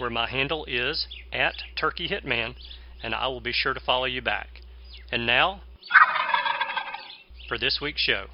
where my handle is at Turkey Hitman, and I will be sure to follow you back. And now, for this week's show.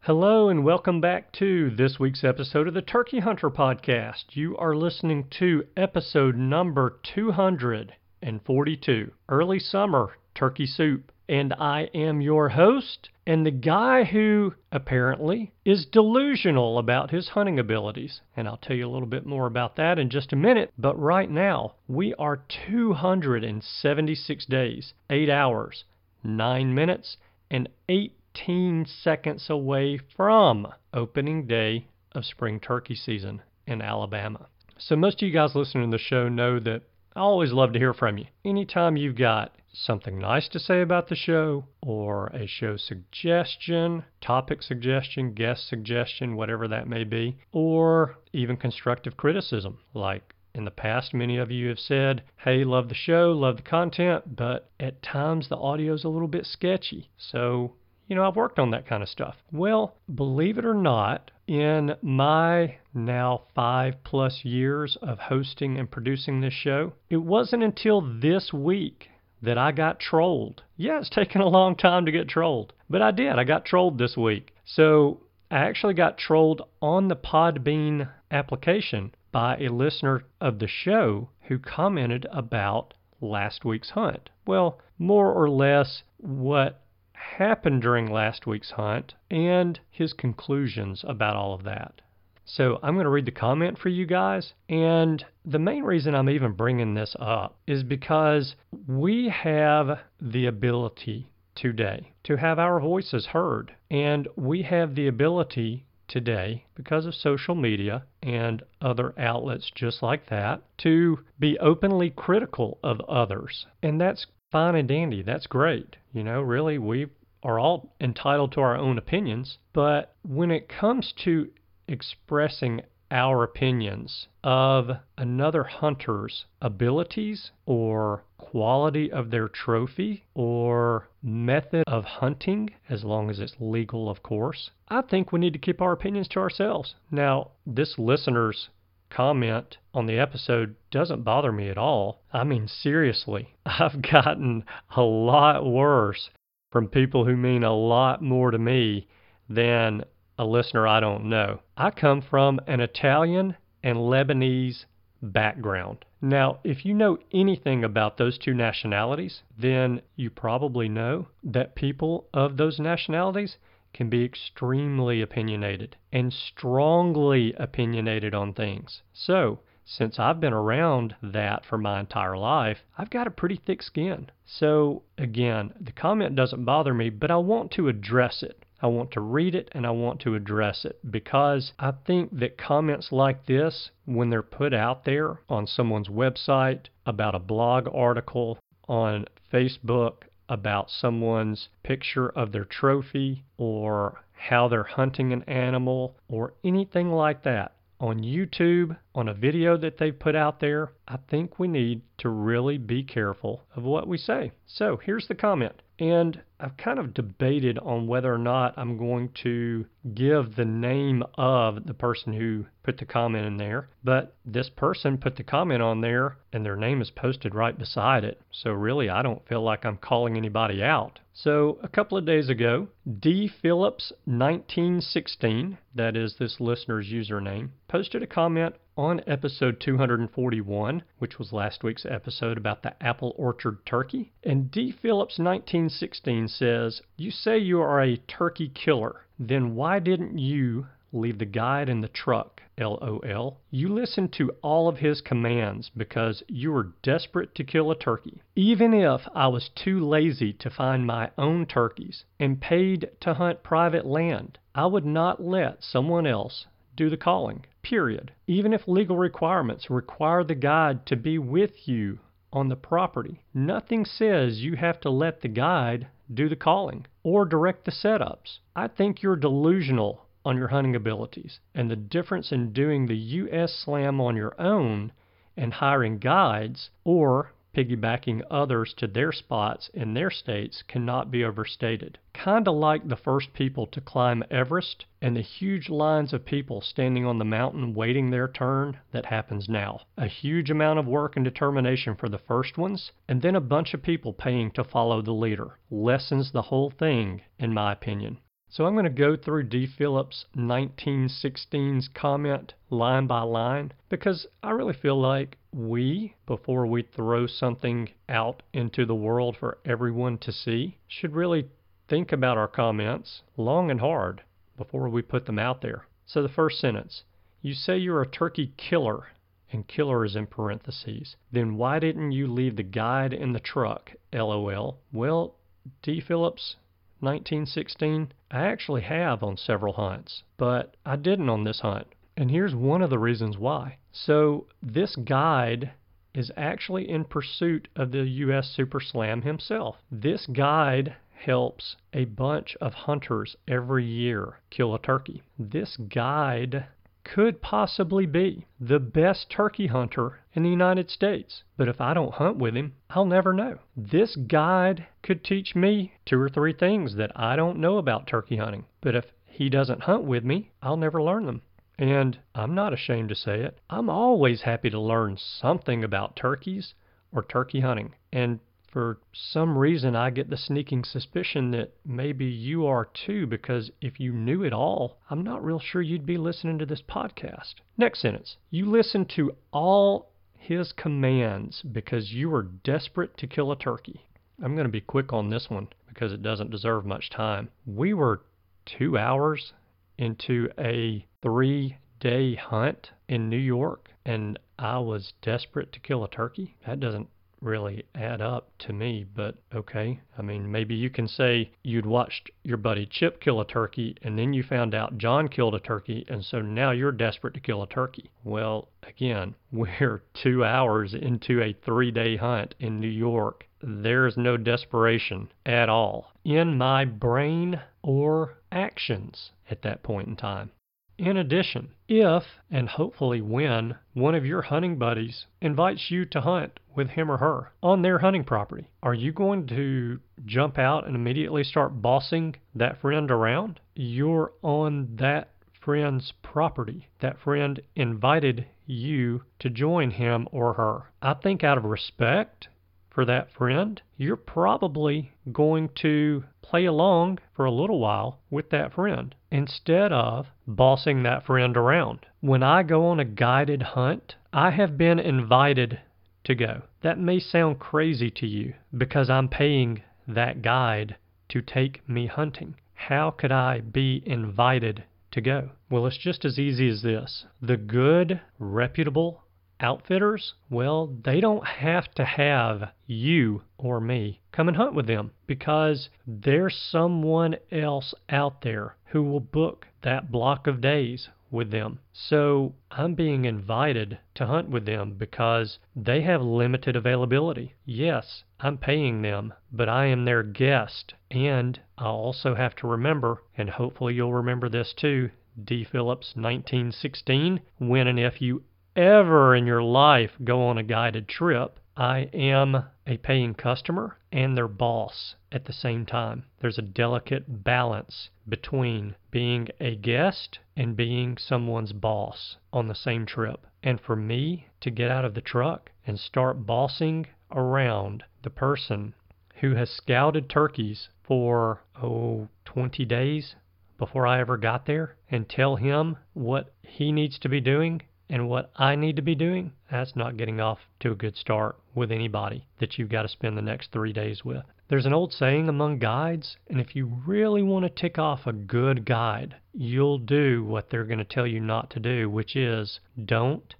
Hello, and welcome back to this week's episode of the Turkey Hunter Podcast. You are listening to episode number 242 Early Summer Turkey Soup. And I am your host, and the guy who apparently is delusional about his hunting abilities. And I'll tell you a little bit more about that in just a minute. But right now, we are 276 days, 8 hours, 9 minutes, and 18 seconds away from opening day of spring turkey season in Alabama. So, most of you guys listening to the show know that I always love to hear from you. Anytime you've got something nice to say about the show, or a show suggestion, topic suggestion, guest suggestion, whatever that may be, or even constructive criticism. Like in the past, many of you have said, hey, love the show, love the content, but at times the audio is a little bit sketchy. So, you know, I've worked on that kind of stuff. Well, believe it or not, in my now five plus years of hosting and producing this show, it wasn't until this week that I got trolled. Yeah, it's taken a long time to get trolled, but I did. I got trolled this week. So I actually got trolled on the Podbean application by a listener of the show who commented about last week's hunt. Well, more or less what happened during last week's hunt and his conclusions about all of that. So I'm going to read the comment for you guys. And the main reason I'm even bringing this up is because we have the ability today to have our voices heard. And we have the ability today, because of social media and other outlets just like that, to be openly critical of others. And that's fine and dandy. That's great. You know, really, we are all entitled to our own opinions. But when it comes to expressing our opinions of another hunter's abilities or quality of their trophy or method of hunting, as long as it's legal, of course, I think we need to keep our opinions to ourselves. Now, this listener's comment on the episode doesn't bother me at all. I mean, seriously, I've gotten a lot worse from people who mean a lot more to me than a listener I don't know. I come from an Italian and Lebanese background. Now, if you know anything about those two nationalities, then you probably know that people of those nationalities can be extremely opinionated and strongly opinionated on things. So, since I've been around that for my entire life, I've got a pretty thick skin. So, again, the comment doesn't bother me, but I want to address it. I want to read it and I want to address it because I think that comments like this, when they're put out there on someone's website, about a blog article, on Facebook, about someone's picture of their trophy or how they're hunting an animal or anything like that, on YouTube, on a video that they've put out there, I think we need to really be careful of what we say. So here's the comment. And I've kind of debated on whether or not I'm going to give the name of the person who put the comment in there. But this person put the comment on there and their name is posted right beside it. So really, I don't feel like I'm calling anybody out. So a couple of days ago, D. Phillips 1916, that is this listener's username, posted a comment on episode 241, which was last week's episode about the apple orchard turkey. And D. Phillips 1916 says, You say you are a turkey killer. Then why didn't you leave the guide in the truck? LOL. You listened to all of his commands because you were desperate to kill a turkey. Even if I was too lazy to find my own turkeys and paid to hunt private land, I would not let someone else do the calling. Period. Even if legal requirements require the guide to be with you on the property, nothing says you have to let the guide do the calling or direct the setups. I think you're delusional on your hunting abilities, and the difference in doing the U.S. Slam on your own and hiring guides or piggybacking others to their spots in their states cannot be overstated. Kinda like the first people to climb Everest and the huge lines of people standing on the mountain waiting their turn that happens now. A huge amount of work and determination for the first ones, and then a bunch of people paying to follow the leader. Lessens the whole thing, in my opinion. So I'm going to go through D. Phillips 1916's comment line by line because I really feel like we, before we throw something out into the world for everyone to see, should really think about our comments long and hard before we put them out there. So the first sentence You say you're a turkey killer, and killer is in parentheses. Then why didn't you leave the guide in the truck? LOL. Well, D. Phillips, 1916, I actually have on several hunts, but I didn't on this hunt. And here's one of the reasons why. So, this guide is actually in pursuit of the U.S. Super Slam himself. This guide helps a bunch of hunters every year kill a turkey. This guide could possibly be the best turkey hunter in the United States. But if I don't hunt with him, I'll never know. This guide could teach me two or three things that I don't know about turkey hunting. But if he doesn't hunt with me, I'll never learn them. And I'm not ashamed to say it. I'm always happy to learn something about turkeys or turkey hunting. And for some reason, I get the sneaking suspicion that maybe you are too, because if you knew it all, I'm not real sure you'd be listening to this podcast. Next sentence You listen to all his commands because you were desperate to kill a turkey. I'm going to be quick on this one because it doesn't deserve much time. We were two hours into a three day hunt in New York, and I was desperate to kill a turkey. That doesn't really add up to me, but okay. I mean, maybe you can say you'd watched your buddy Chip kill a turkey and then you found out John killed a turkey, and so now you're desperate to kill a turkey. Well, again, we're two hours into a three day hunt in New York. There's no desperation at all in my brain or actions at that point in time. In addition, if and hopefully when one of your hunting buddies invites you to hunt with him or her on their hunting property, are you going to jump out and immediately start bossing that friend around? You're on that friend's property. That friend invited you to join him or her. I think out of respect for that friend, you're probably going to play along for a little while with that friend instead of bossing that friend around. When I go on a guided hunt, I have been invited to go. That may sound crazy to you because I'm paying that guide to take me hunting. How could I be invited to go? Well, it's just as easy as this. The good, reputable Outfitters, well, they don't have to have you or me come and hunt with them because there's someone else out there who will book that block of days with them. So I'm being invited to hunt with them because they have limited availability. Yes, I'm paying them, but I am their guest. And I also have to remember, and hopefully you'll remember this too, D. Phillips 1916, when and if you ever in your life go on a guided trip, I am a paying customer and their boss at the same time. There's a delicate balance between being a guest and being someone's boss on the same trip. And for me to get out of the truck and start bossing around the person who has scouted turkeys for, oh, 20 days before I ever got there and tell him what he needs to be doing and what I need to be doing, that's not getting off to a good start with anybody that you've got to spend the next three days with. There's an old saying among guides, and if you really want to tick off a good guide, you'll do what they're going to tell you not to do, which is don't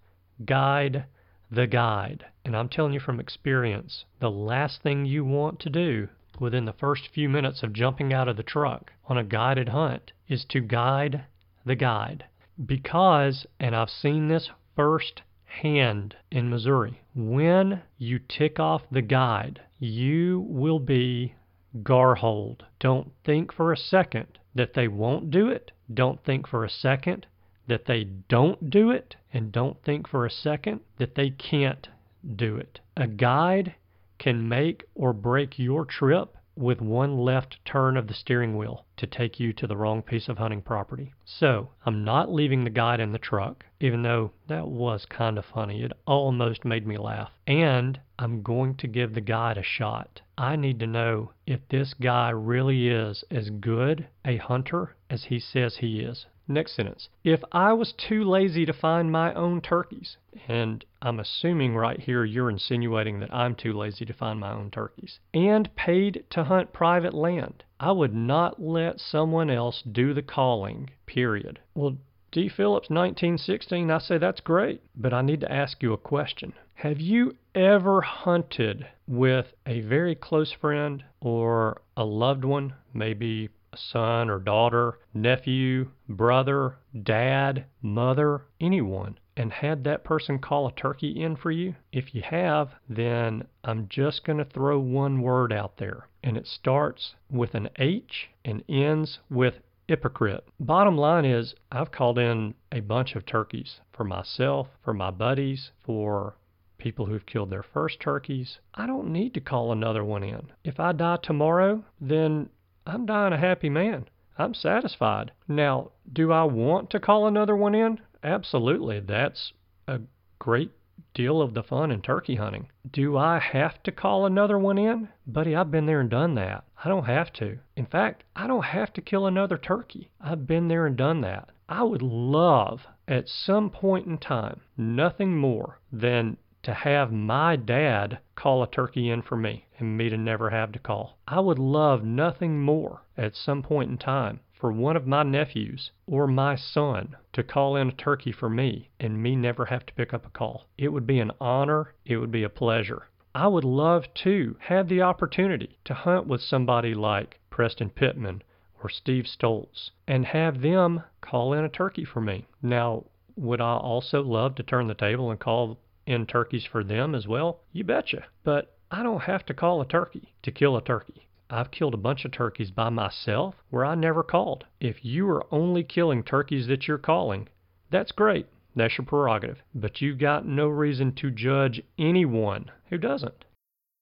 guide the guide. And I'm telling you from experience, the last thing you want to do within the first few minutes of jumping out of the truck on a guided hunt is to guide the guide. Because, and I've seen this first hand in Missouri. When you tick off the guide, you will be garholed. Don't think for a second that they won't do it. Don't think for a second that they don't do it. And don't think for a second that they can't do it. A guide can make or break your trip with one left turn of the steering wheel to take you to the wrong piece of hunting property. So, I'm not leaving the guide in the truck, even though that was kind of funny. It almost made me laugh. And I'm going to give the guide a shot. I need to know if this guy really is as good a hunter as he says he is. Next sentence. If I was too lazy to find my own turkeys, and I'm assuming right here you're insinuating that I'm too lazy to find my own turkeys, and paid to hunt private land, I would not let someone else do the calling, period. Well, D. Phillips, 1916, I say that's great, but I need to ask you a question. Have you ever hunted with a very close friend or a loved one, maybe a son or daughter, nephew, brother, dad, mother, anyone, and had that person call a turkey in for you? If you have, then I'm just going to throw one word out there, and it starts with an H and ends with hypocrite. Bottom line is, I've called in a bunch of turkeys for myself, for my buddies, for people who've killed their first turkeys. I don't need to call another one in. If I die tomorrow, then I'm dying a happy man. I'm satisfied. Now, do I want to call another one in? Absolutely. That's a great deal of the fun in turkey hunting. Do I have to call another one in? Buddy, I've been there and done that. I don't have to. In fact, I don't have to kill another turkey. I've been there and done that. I would love at some point in time nothing more than to have my dad call a turkey in for me and me to never have to call. I would love nothing more at some point in time for one of my nephews or my son to call in a turkey for me and me never have to pick up a call. It would be an honor, it would be a pleasure. I would love to have the opportunity to hunt with somebody like Preston Pittman or Steve Stoltz and have them call in a turkey for me. Now, would I also love to turn the table and call in turkeys for them as well? You betcha. But I don't have to call a turkey to kill a turkey. I've killed a bunch of turkeys by myself where I never called. If you are only killing turkeys that you're calling, that's great. That's your prerogative. But you've got no reason to judge anyone who doesn't.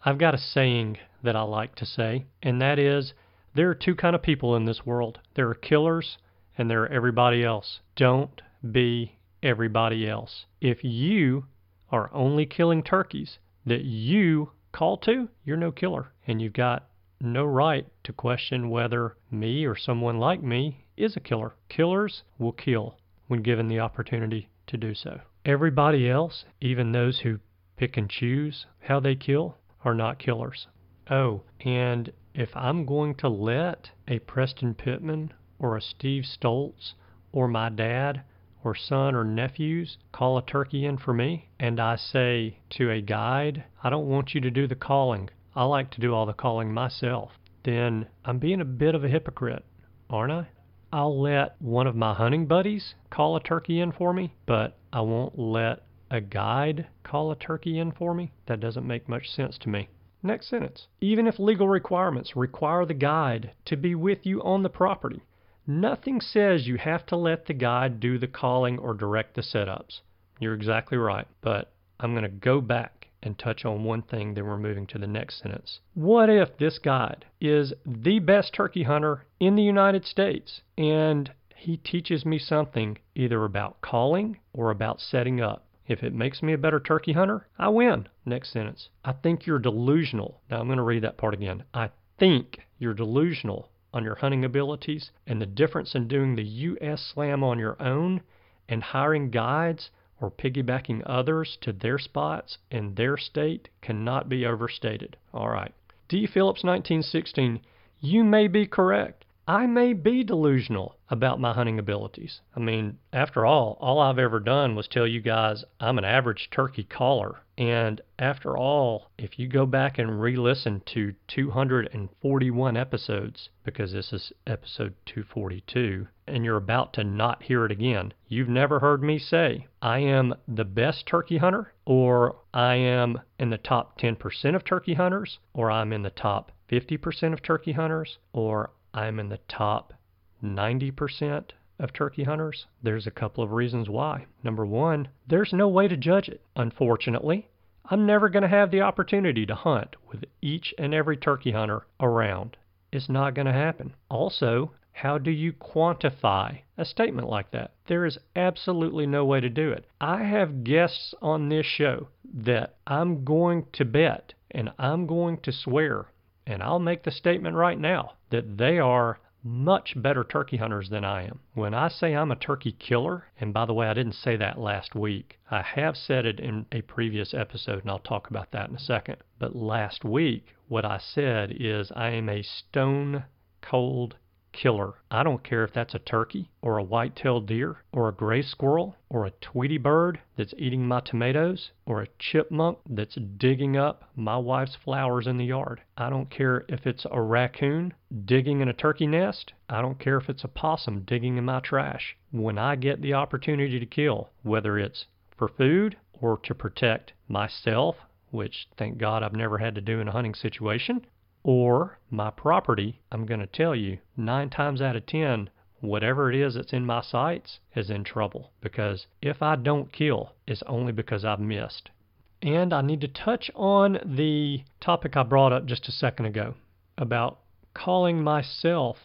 I've got a saying that I like to say, and that is there are two kind of people in this world. There are killers and there are everybody else. Don't be everybody else. If you are only killing turkeys that you call to, you're no killer. And you've got no right to question whether me or someone like me is a killer. Killers will kill when given the opportunity to do so. Everybody else, even those who pick and choose how they kill, are not killers. Oh, and if I'm going to let a Preston Pittman or a Steve Stoltz or my dad or son or nephews call a turkey in for me, and I say to a guide, I don't want you to do the calling, I like to do all the calling myself, then I'm being a bit of a hypocrite, aren't I? I'll let one of my hunting buddies call a turkey in for me, but I won't let a guide call a turkey in for me? That doesn't make much sense to me. Next sentence. Even if legal requirements require the guide to be with you on the property, Nothing says you have to let the guide do the calling or direct the setups. You're exactly right, but I'm going to go back and touch on one thing, then we're moving to the next sentence. What if this guide is the best turkey hunter in the United States and he teaches me something either about calling or about setting up? If it makes me a better turkey hunter, I win. Next sentence. I think you're delusional. Now I'm going to read that part again. I think you're delusional on your hunting abilities and the difference in doing the U.S. slam on your own and hiring guides or piggybacking others to their spots in their state cannot be overstated. All right. D. Phillips 1916, you may be correct. I may be delusional about my hunting abilities. I mean, after all, all I've ever done was tell you guys I'm an average turkey caller. And after all, if you go back and re listen to 241 episodes, because this is episode 242, and you're about to not hear it again, you've never heard me say I am the best turkey hunter, or I am in the top 10% of turkey hunters, or I'm in the top 50% of turkey hunters, or I'm in the top 90% of turkey hunters. There's a couple of reasons why. Number one, there's no way to judge it. Unfortunately, I'm never going to have the opportunity to hunt with each and every turkey hunter around. It's not going to happen. Also, how do you quantify a statement like that? There is absolutely no way to do it. I have guests on this show that I'm going to bet and I'm going to swear and I'll make the statement right now that they are much better turkey hunters than I am. When I say I'm a turkey killer, and by the way, I didn't say that last week. I have said it in a previous episode, and I'll talk about that in a second. But last week, what I said is I am a stone cold killer. I don't care if that's a turkey or a white-tailed deer or a gray squirrel or a tweety bird that's eating my tomatoes or a chipmunk that's digging up my wife's flowers in the yard. I don't care if it's a raccoon digging in a turkey nest. I don't care if it's a possum digging in my trash. When I get the opportunity to kill, whether it's for food or to protect myself, which thank God I've never had to do in a hunting situation, or my property, I'm going to tell you nine times out of ten, whatever it is that's in my sights is in trouble. Because if I don't kill, it's only because I've missed. And I need to touch on the topic I brought up just a second ago about calling myself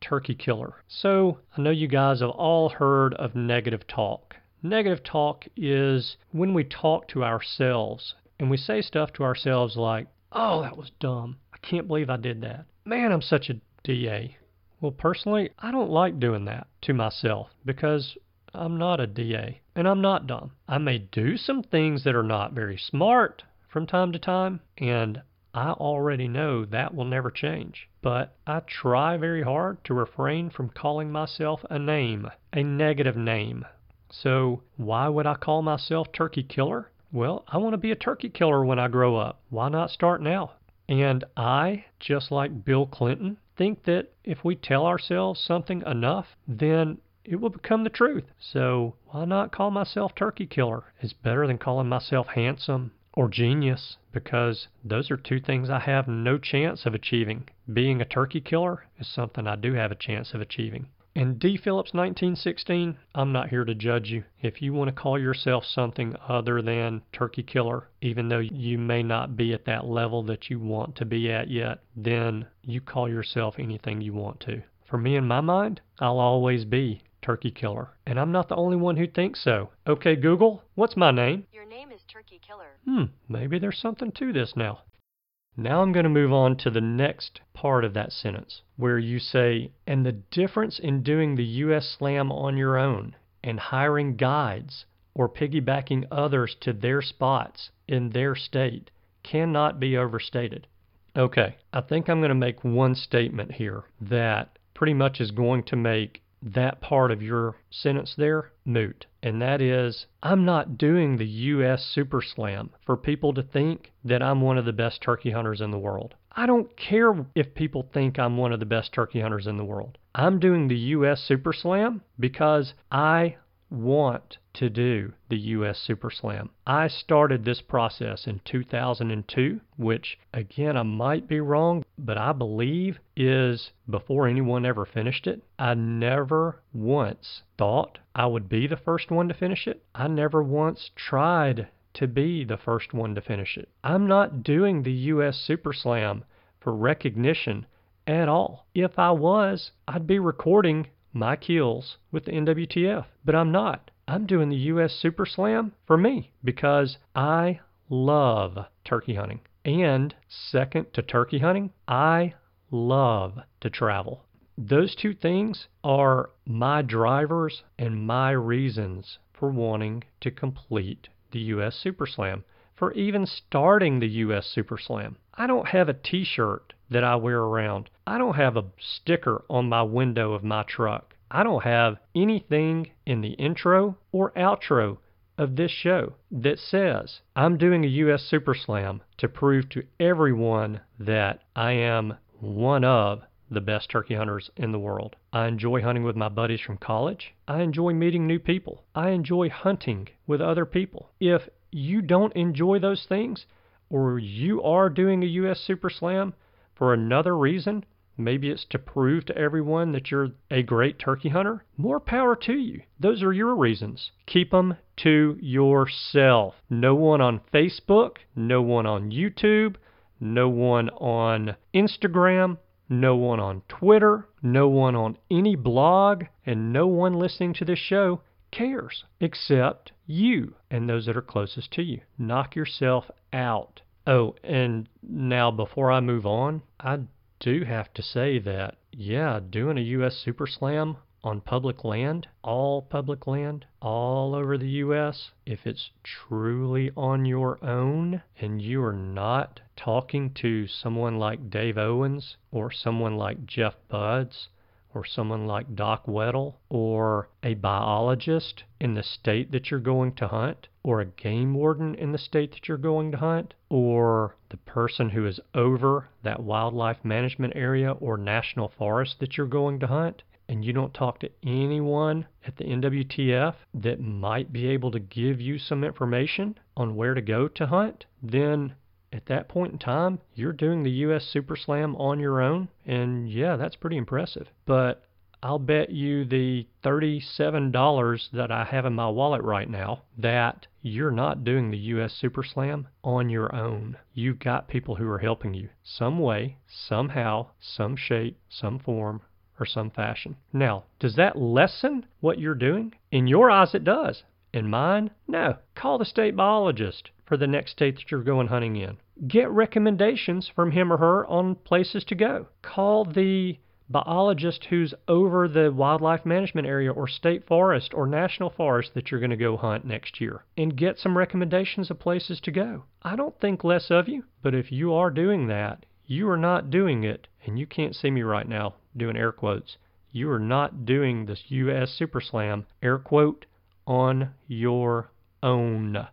turkey killer. So I know you guys have all heard of negative talk. Negative talk is when we talk to ourselves and we say stuff to ourselves like, oh, that was dumb. Can't believe I did that. Man, I'm such a DA. Well, personally, I don't like doing that to myself because I'm not a DA and I'm not dumb. I may do some things that are not very smart from time to time, and I already know that will never change. But I try very hard to refrain from calling myself a name, a negative name. So, why would I call myself Turkey Killer? Well, I want to be a turkey killer when I grow up. Why not start now? And I, just like Bill Clinton, think that if we tell ourselves something enough, then it will become the truth. So why not call myself Turkey Killer? It's better than calling myself handsome or genius because those are two things I have no chance of achieving. Being a turkey killer is something I do have a chance of achieving. And D. Phillips 1916, I'm not here to judge you. If you want to call yourself something other than turkey killer, even though you may not be at that level that you want to be at yet, then you call yourself anything you want to. For me, in my mind, I'll always be turkey killer. And I'm not the only one who thinks so. Okay, Google, what's my name? Your name is Turkey Killer. Hmm, maybe there's something to this now. Now I'm going to move on to the next part of that sentence where you say, and the difference in doing the US Slam on your own and hiring guides or piggybacking others to their spots in their state cannot be overstated. Okay, I think I'm going to make one statement here that pretty much is going to make that part of your sentence there moot. And that is, I'm not doing the U.S. Super Slam for people to think that I'm one of the best turkey hunters in the world. I don't care if people think I'm one of the best turkey hunters in the world. I'm doing the U.S. Super Slam because I want to do the US Super Slam. I started this process in 2002, which again I might be wrong, but I believe is before anyone ever finished it. I never once thought I would be the first one to finish it. I never once tried to be the first one to finish it. I'm not doing the US Super Slam for recognition at all. If I was, I'd be recording my kills with the NWTF, but I'm not. I'm doing the US Super Slam for me because I love turkey hunting. And second to turkey hunting, I love to travel. Those two things are my drivers and my reasons for wanting to complete the U.S. Super Slam, for even starting the U.S. Super Slam. I don't have a t shirt that I wear around, I don't have a sticker on my window of my truck. I don't have anything in the intro or outro of this show that says I'm doing a U.S. Super Slam to prove to everyone that I am one of the best turkey hunters in the world. I enjoy hunting with my buddies from college. I enjoy meeting new people. I enjoy hunting with other people. If you don't enjoy those things, or you are doing a U.S. Super Slam for another reason, maybe it's to prove to everyone that you're a great turkey hunter, more power to you. Those are your reasons. Keep them to yourself. No one on Facebook, no one on YouTube, no one on Instagram, no one on Twitter, no one on any blog, and no one listening to this show cares except you and those that are closest to you. Knock yourself out. Oh, and now before I move on, I do have to say that, yeah, doing a U.S. Super Slam on public land, all public land, all over the U.S., if it's truly on your own and you are not talking to someone like Dave Owens or someone like Jeff Budz or someone like Doc Weddle or a biologist in the state that you're going to hunt or a game warden in the state that you're going to hunt or the person who is over that wildlife management area or national forest that you're going to hunt and you don't talk to anyone at the NWTF that might be able to give you some information on where to go to hunt, then at that point in time, you're doing the US Super Slam on your own. And yeah, that's pretty impressive. But I'll bet you the $37 that I have in my wallet right now that you're not doing the US Super Slam on your own. You've got people who are helping you some way, somehow, some shape, some form, or some fashion. Now, does that lessen what you're doing? In your eyes, it does. In mine, no. Call the state biologist for the next state that you're going hunting in. Get recommendations from him or her on places to go. Call the biologist who's over the wildlife management area or state forest or national forest that you're going to go hunt next year and get some recommendations of places to go. I don't think less of you, but if you are doing that, you are not doing it, and you can't see me right now doing air quotes. You are not doing this U.S. Super Slam, air quote, on your own.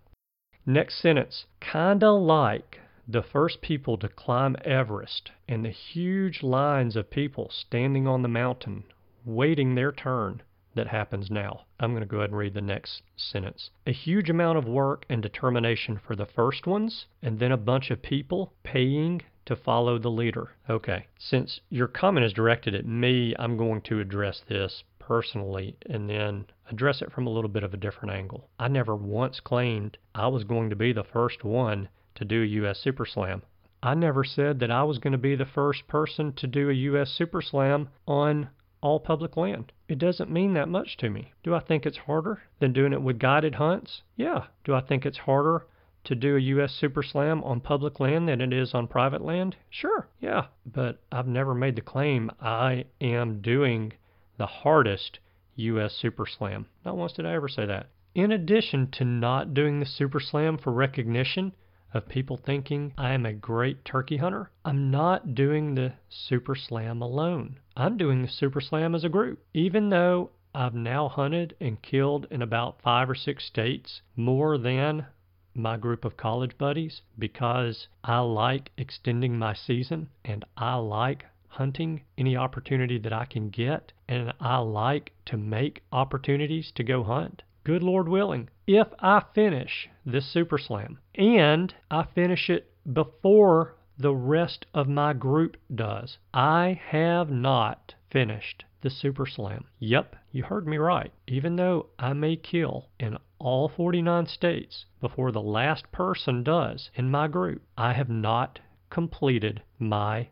Next sentence. Kinda like the first people to climb Everest and the huge lines of people standing on the mountain waiting their turn that happens now. I'm going to go ahead and read the next sentence. A huge amount of work and determination for the first ones, and then a bunch of people paying to follow the leader. Okay, since your comment is directed at me, I'm going to address this personally and then address it from a little bit of a different angle. I never once claimed I was going to be the first one to do a U.S. Super Slam. I never said that I was going to be the first person to do a U.S. Super Slam on all public land. It doesn't mean that much to me. Do I think it's harder than doing it with guided hunts? Yeah. Do I think it's harder to do a U.S. Super Slam on public land than it is on private land? Sure, yeah. But I've never made the claim I am doing the hardest U.S. Super Slam. Not once did I ever say that. In addition to not doing the Super Slam for recognition of people thinking I am a great turkey hunter, I'm not doing the Super Slam alone. I'm doing the Super Slam as a group. Even though I've now hunted and killed in about five or six states more than my group of college buddies because I like extending my season and I like hunting any opportunity that I can get and I like to make opportunities to go hunt. Good Lord willing, if I finish this Super Slam and I finish it before the rest of my group does, I have not finished the Super Slam. Yep, you heard me right. Even though I may kill in all 49 states before the last person does in my group, I have not completed my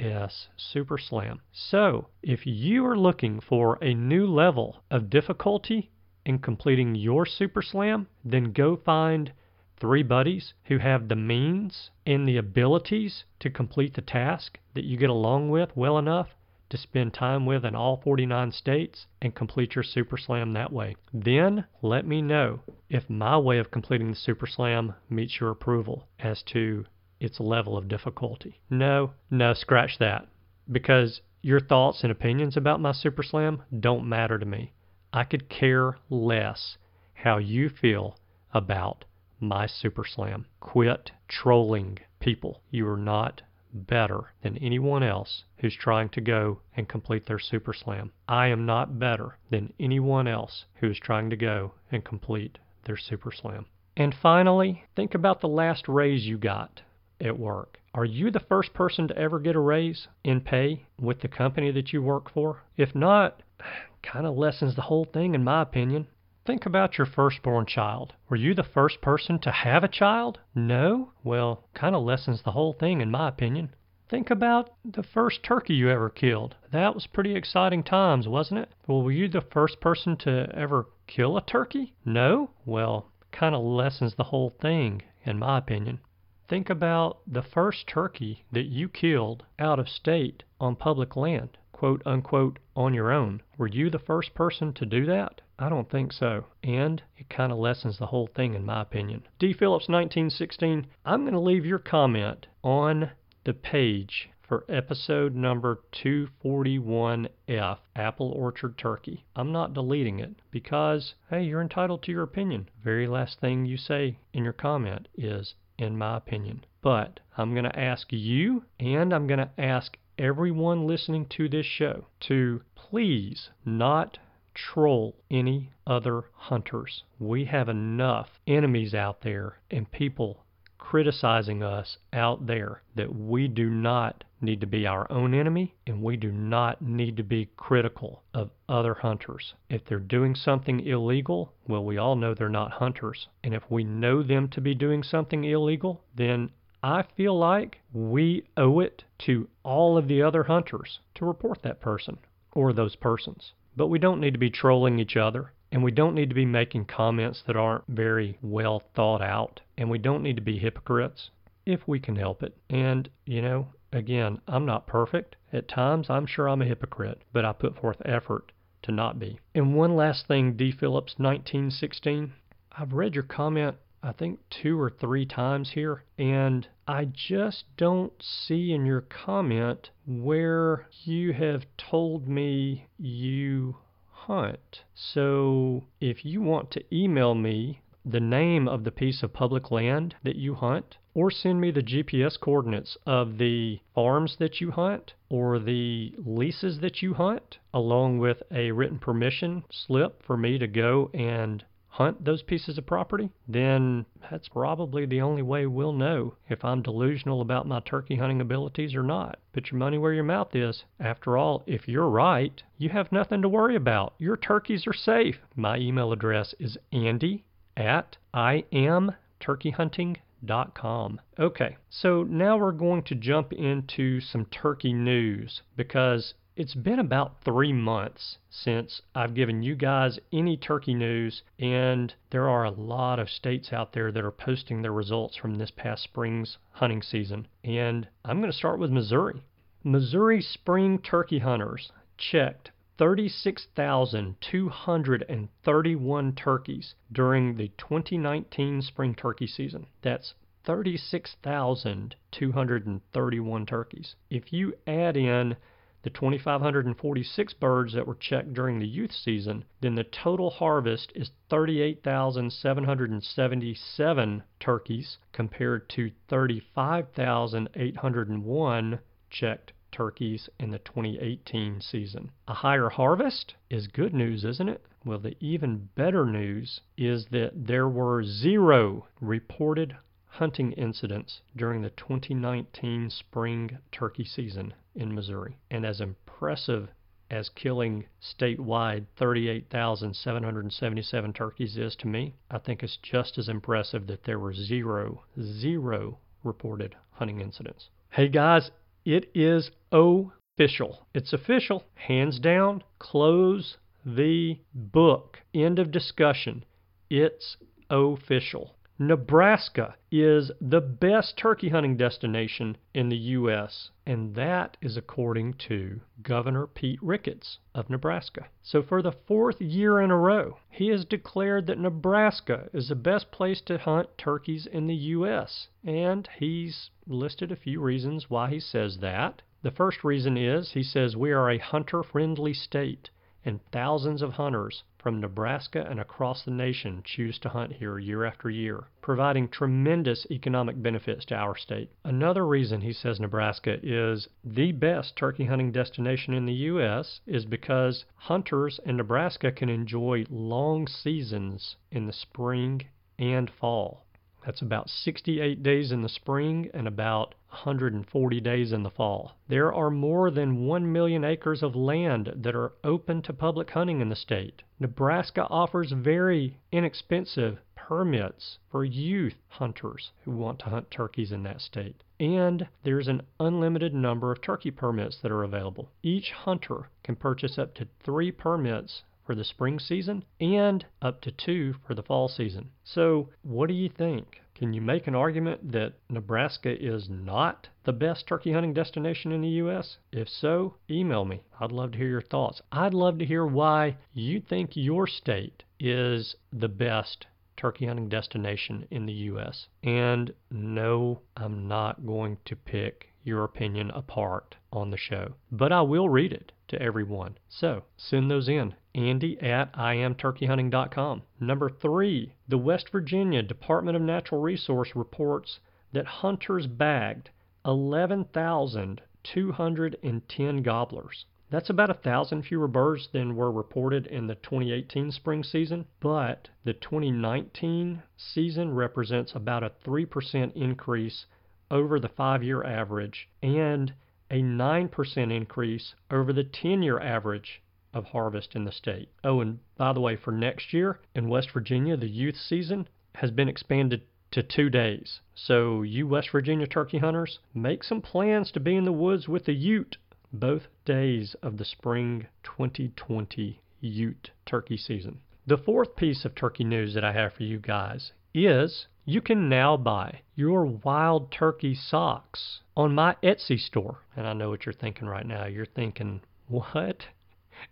U.S. Super Slam. So, if you are looking for a new level of difficulty in completing your Super Slam, then go find three buddies who have the means and the abilities to complete the task that you get along with well enough to spend time with in all 49 states and complete your Super Slam that way. Then let me know if my way of completing the Super Slam meets your approval as to its level of difficulty. No, no, scratch that. Because your thoughts and opinions about my Super Slam don't matter to me. I could care less how you feel about my Super Slam. Quit trolling people. You are not better than anyone else who's trying to go and complete their Super Slam. I am not better than anyone else who is trying to go and complete their Super Slam. And finally, think about the last raise you got at work. Are you the first person to ever get a raise in pay with the company that you work for? If not, kind of lessens the whole thing in my opinion. Think about your firstborn child. Were you the first person to have a child? No? Well, kind of lessens the whole thing, in my opinion. Think about the first turkey you ever killed. That was pretty exciting times, wasn't it? Well, were you the first person to ever kill a turkey? No? Well, kind of lessens the whole thing, in my opinion. Think about the first turkey that you killed out of state on public land, quote unquote, on your own. Were you the first person to do that? I don't think so. And it kind of lessens the whole thing, in my opinion. D. Phillips, 1916. I'm going to leave your comment on the page for episode number 241F, Apple Orchard Turkey. I'm not deleting it because, hey, you're entitled to your opinion. Very last thing you say in your comment is, in my opinion. But I'm going to ask you and I'm going to ask everyone listening to this show to please not troll any other hunters. We have enough enemies out there and people criticizing us out there that we do not need to be our own enemy and we do not need to be critical of other hunters. If they're doing something illegal, well, we all know they're not hunters. And if we know them to be doing something illegal, then I feel like we owe it to all of the other hunters to report that person or those persons. But we don't need to be trolling each other, and we don't need to be making comments that aren't very well thought out, and we don't need to be hypocrites if we can help it. And, you know, again, I'm not perfect. At times, I'm sure I'm a hypocrite, but I put forth effort to not be. And one last thing, D. Phillips, 1916. I've read your comment I think two or three times here, and I just don't see in your comment where you have told me you hunt. So if you want to email me the name of the piece of public land that you hunt, or send me the GPS coordinates of the farms that you hunt or the leases that you hunt, along with a written permission slip for me to go and hunt those pieces of property, then that's probably the only way we'll know if I'm delusional about my turkey hunting abilities or not. Put your money where your mouth is. After all, if you're right, you have nothing to worry about. Your turkeys are safe. My email address is andy at Okay, so now we're going to jump into some turkey news because it's been about three months since I've given you guys any turkey news, and there are a lot of states out there that are posting their results from this past spring's hunting season. And I'm going to start with Missouri. Missouri spring turkey hunters checked 36,231 turkeys during the 2019 spring turkey season. That's 36,231 turkeys. If you add in the 2,546 birds that were checked during the youth season, then the total harvest is 38,777 turkeys compared to 35,801 checked turkeys in the 2018 season. A higher harvest is good news, isn't it? Well, the even better news is that there were zero reported hunting incidents during the 2019 spring turkey season in Missouri. And as impressive as killing statewide 38,777 turkeys is to me, I think it's just as impressive that there were zero, zero reported hunting incidents. Hey guys, it is official. It's official. Hands down, close the book. End of discussion. It's official. Nebraska is the best turkey hunting destination in the U.S., and that is according to Governor Pete Ricketts of Nebraska. So, for the fourth year in a row, he has declared that Nebraska is the best place to hunt turkeys in the U.S., and he's listed a few reasons why he says that. The first reason is he says we are a hunter friendly state and thousands of hunters from Nebraska and across the nation choose to hunt here year after year, providing tremendous economic benefits to our state. Another reason he says Nebraska is the best turkey hunting destination in the U.S. is because hunters in Nebraska can enjoy long seasons in the spring and fall. That's about 68 days in the spring and about 140 days in the fall. There are more than 1 million acres of land that are open to public hunting in the state. Nebraska offers very inexpensive permits for youth hunters who want to hunt turkeys in that state. And there's an unlimited number of turkey permits that are available. Each hunter can purchase up to three permits for the spring season and up to two for the fall season. So, what do you think? Can you make an argument that Nebraska is not the best turkey hunting destination in the U.S.? If so, email me. I'd love to hear your thoughts. I'd love to hear why you think your state is the best turkey hunting destination in the U.S. And no, I'm not going to pick your opinion apart on the show, but I will read it to everyone. So send those in. Andy at IamTurkeyHunting.com. Number three, the West Virginia Department of Natural Resource reports that hunters bagged 11,210 gobblers. That's about a thousand fewer birds than were reported in the 2018 spring season, but the 2019 season represents about a 3% increase over the five year average and a 9% increase over the 10 year average of harvest in the state. Oh, and by the way, for next year in West Virginia, the youth season has been expanded to two days. So, you West Virginia turkey hunters, make some plans to be in the woods with the Ute both days of the spring 2020 Ute turkey season. The fourth piece of turkey news that I have for you guys is you can now buy your wild turkey socks on my Etsy store. And I know what you're thinking right now. You're thinking, what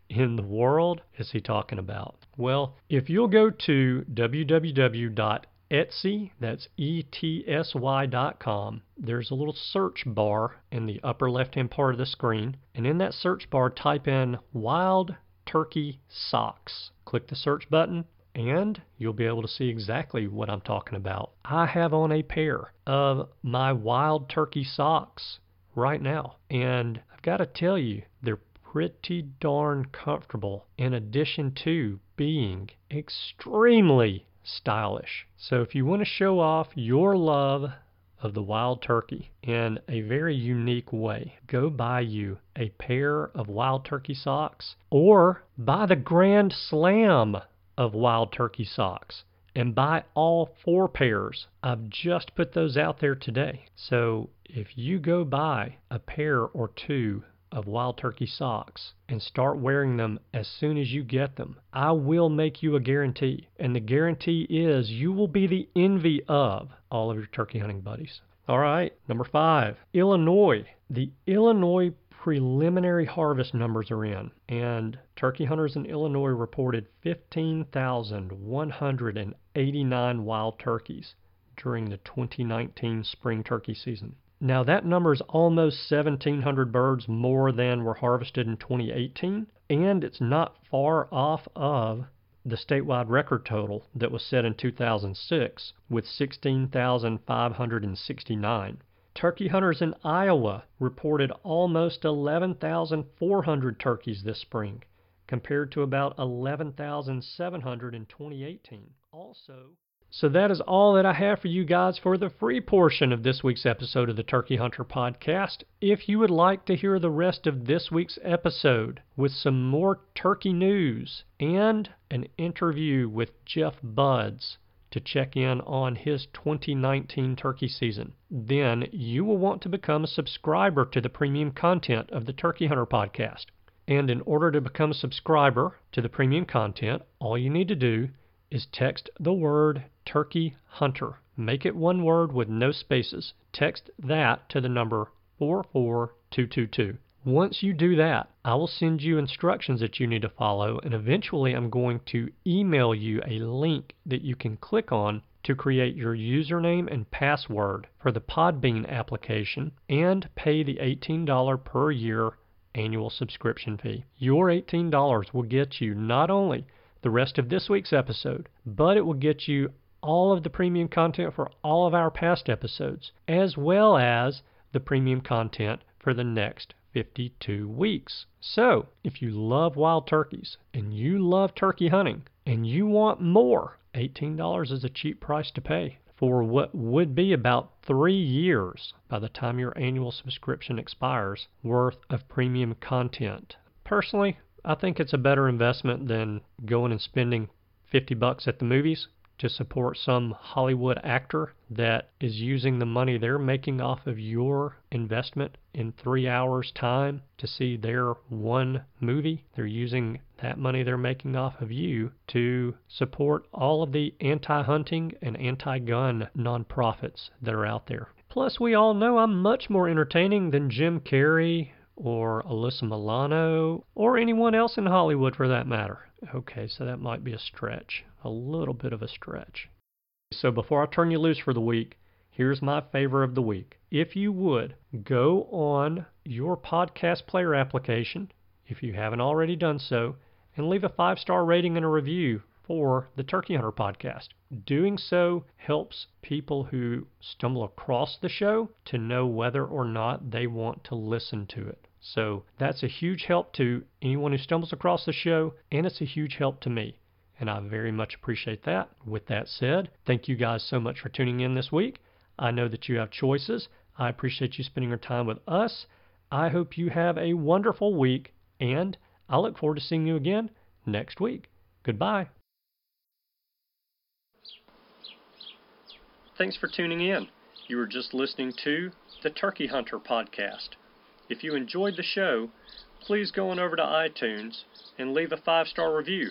in the world is he talking about? Well, if you'll go to www.etsy, that's E-T-S-Y dot com, there's a little search bar in the upper left-hand part of the screen. And in that search bar, type in wild turkey socks. Click the search button and you'll be able to see exactly what I'm talking about. I have on a pair of my wild turkey socks right now, and I've got to tell you, pretty darn comfortable in addition to being extremely stylish. So if you want to show off your love of the wild turkey in a very unique way, go buy you a pair of wild turkey socks or buy the Grand Slam of wild turkey socks and buy all four pairs. I've just put those out there today. So if you go buy a pair or two of wild turkey socks and start wearing them as soon as you get them, I will make you a guarantee. And the guarantee is you will be the envy of all of your turkey hunting buddies. All right, number five, Illinois. The Illinois preliminary harvest numbers are in, and turkey hunters in Illinois reported 15,189 wild turkeys during the 2019 spring turkey season. Now, that number is almost 1,700 birds more than were harvested in 2018, and it's not far off of the statewide record total that was set in 2006 with 16,569. Turkey hunters in Iowa reported almost 11,400 turkeys this spring, compared to about 11,700 in 2018. Also, so that is all that I have for you guys for the free portion of this week's episode of the Turkey Hunter podcast. If you would like to hear the rest of this week's episode with some more turkey news and an interview with Jeff Budz, to check in on his 2019 turkey season. Then you will want to become a subscriber to the premium content of the Turkey Hunter podcast. And in order to become a subscriber to the premium content, all you need to do is text the word Turkey Hunter. Make it one word with no spaces. Text that to the number 44222. Once you do that, I will send you instructions that you need to follow, and eventually I'm going to email you a link that you can click on to create your username and password for the Podbean application and pay the $18 per year annual subscription fee. Your $18 will get you not only the rest of this week's episode, but it will get you all of the premium content for all of our past episodes, as well as the premium content for the next 52 weeks. So, if you love wild turkeys and you love turkey hunting and you want more, $18 is a cheap price to pay for what would be about three years by the time your annual subscription expires worth of premium content. Personally, I think it's a better investment than going and spending 50 bucks at the movies to support some Hollywood actor that is using the money they're making off of your investment in three hours' time to see their one movie. They're using that money they're making off of you to support all of the anti hunting and anti gun nonprofits that are out there. Plus, we all know I'm much more entertaining than Jim Carrey or Alyssa Milano or anyone else in Hollywood for that matter. Okay, so that might be a stretch, a little bit of a stretch. So before I turn you loose for the week, here's my favor of the week. If you would, go on your podcast player application, if you haven't already done so, and leave a five star rating and a review for the Turkey Hunter podcast. Doing so helps people who stumble across the show to know whether or not they want to listen to it. So that's a huge help to anyone who stumbles across the show, and it's a huge help to me. And I very much appreciate that. With that said, thank you guys so much for tuning in this week. I know that you have choices. I appreciate you spending your time with us. I hope you have a wonderful week, and I look forward to seeing you again next week. Goodbye. Thanks for tuning in. You were just listening to the Turkey Hunter podcast. If you enjoyed the show, please go on over to iTunes and leave a five star review.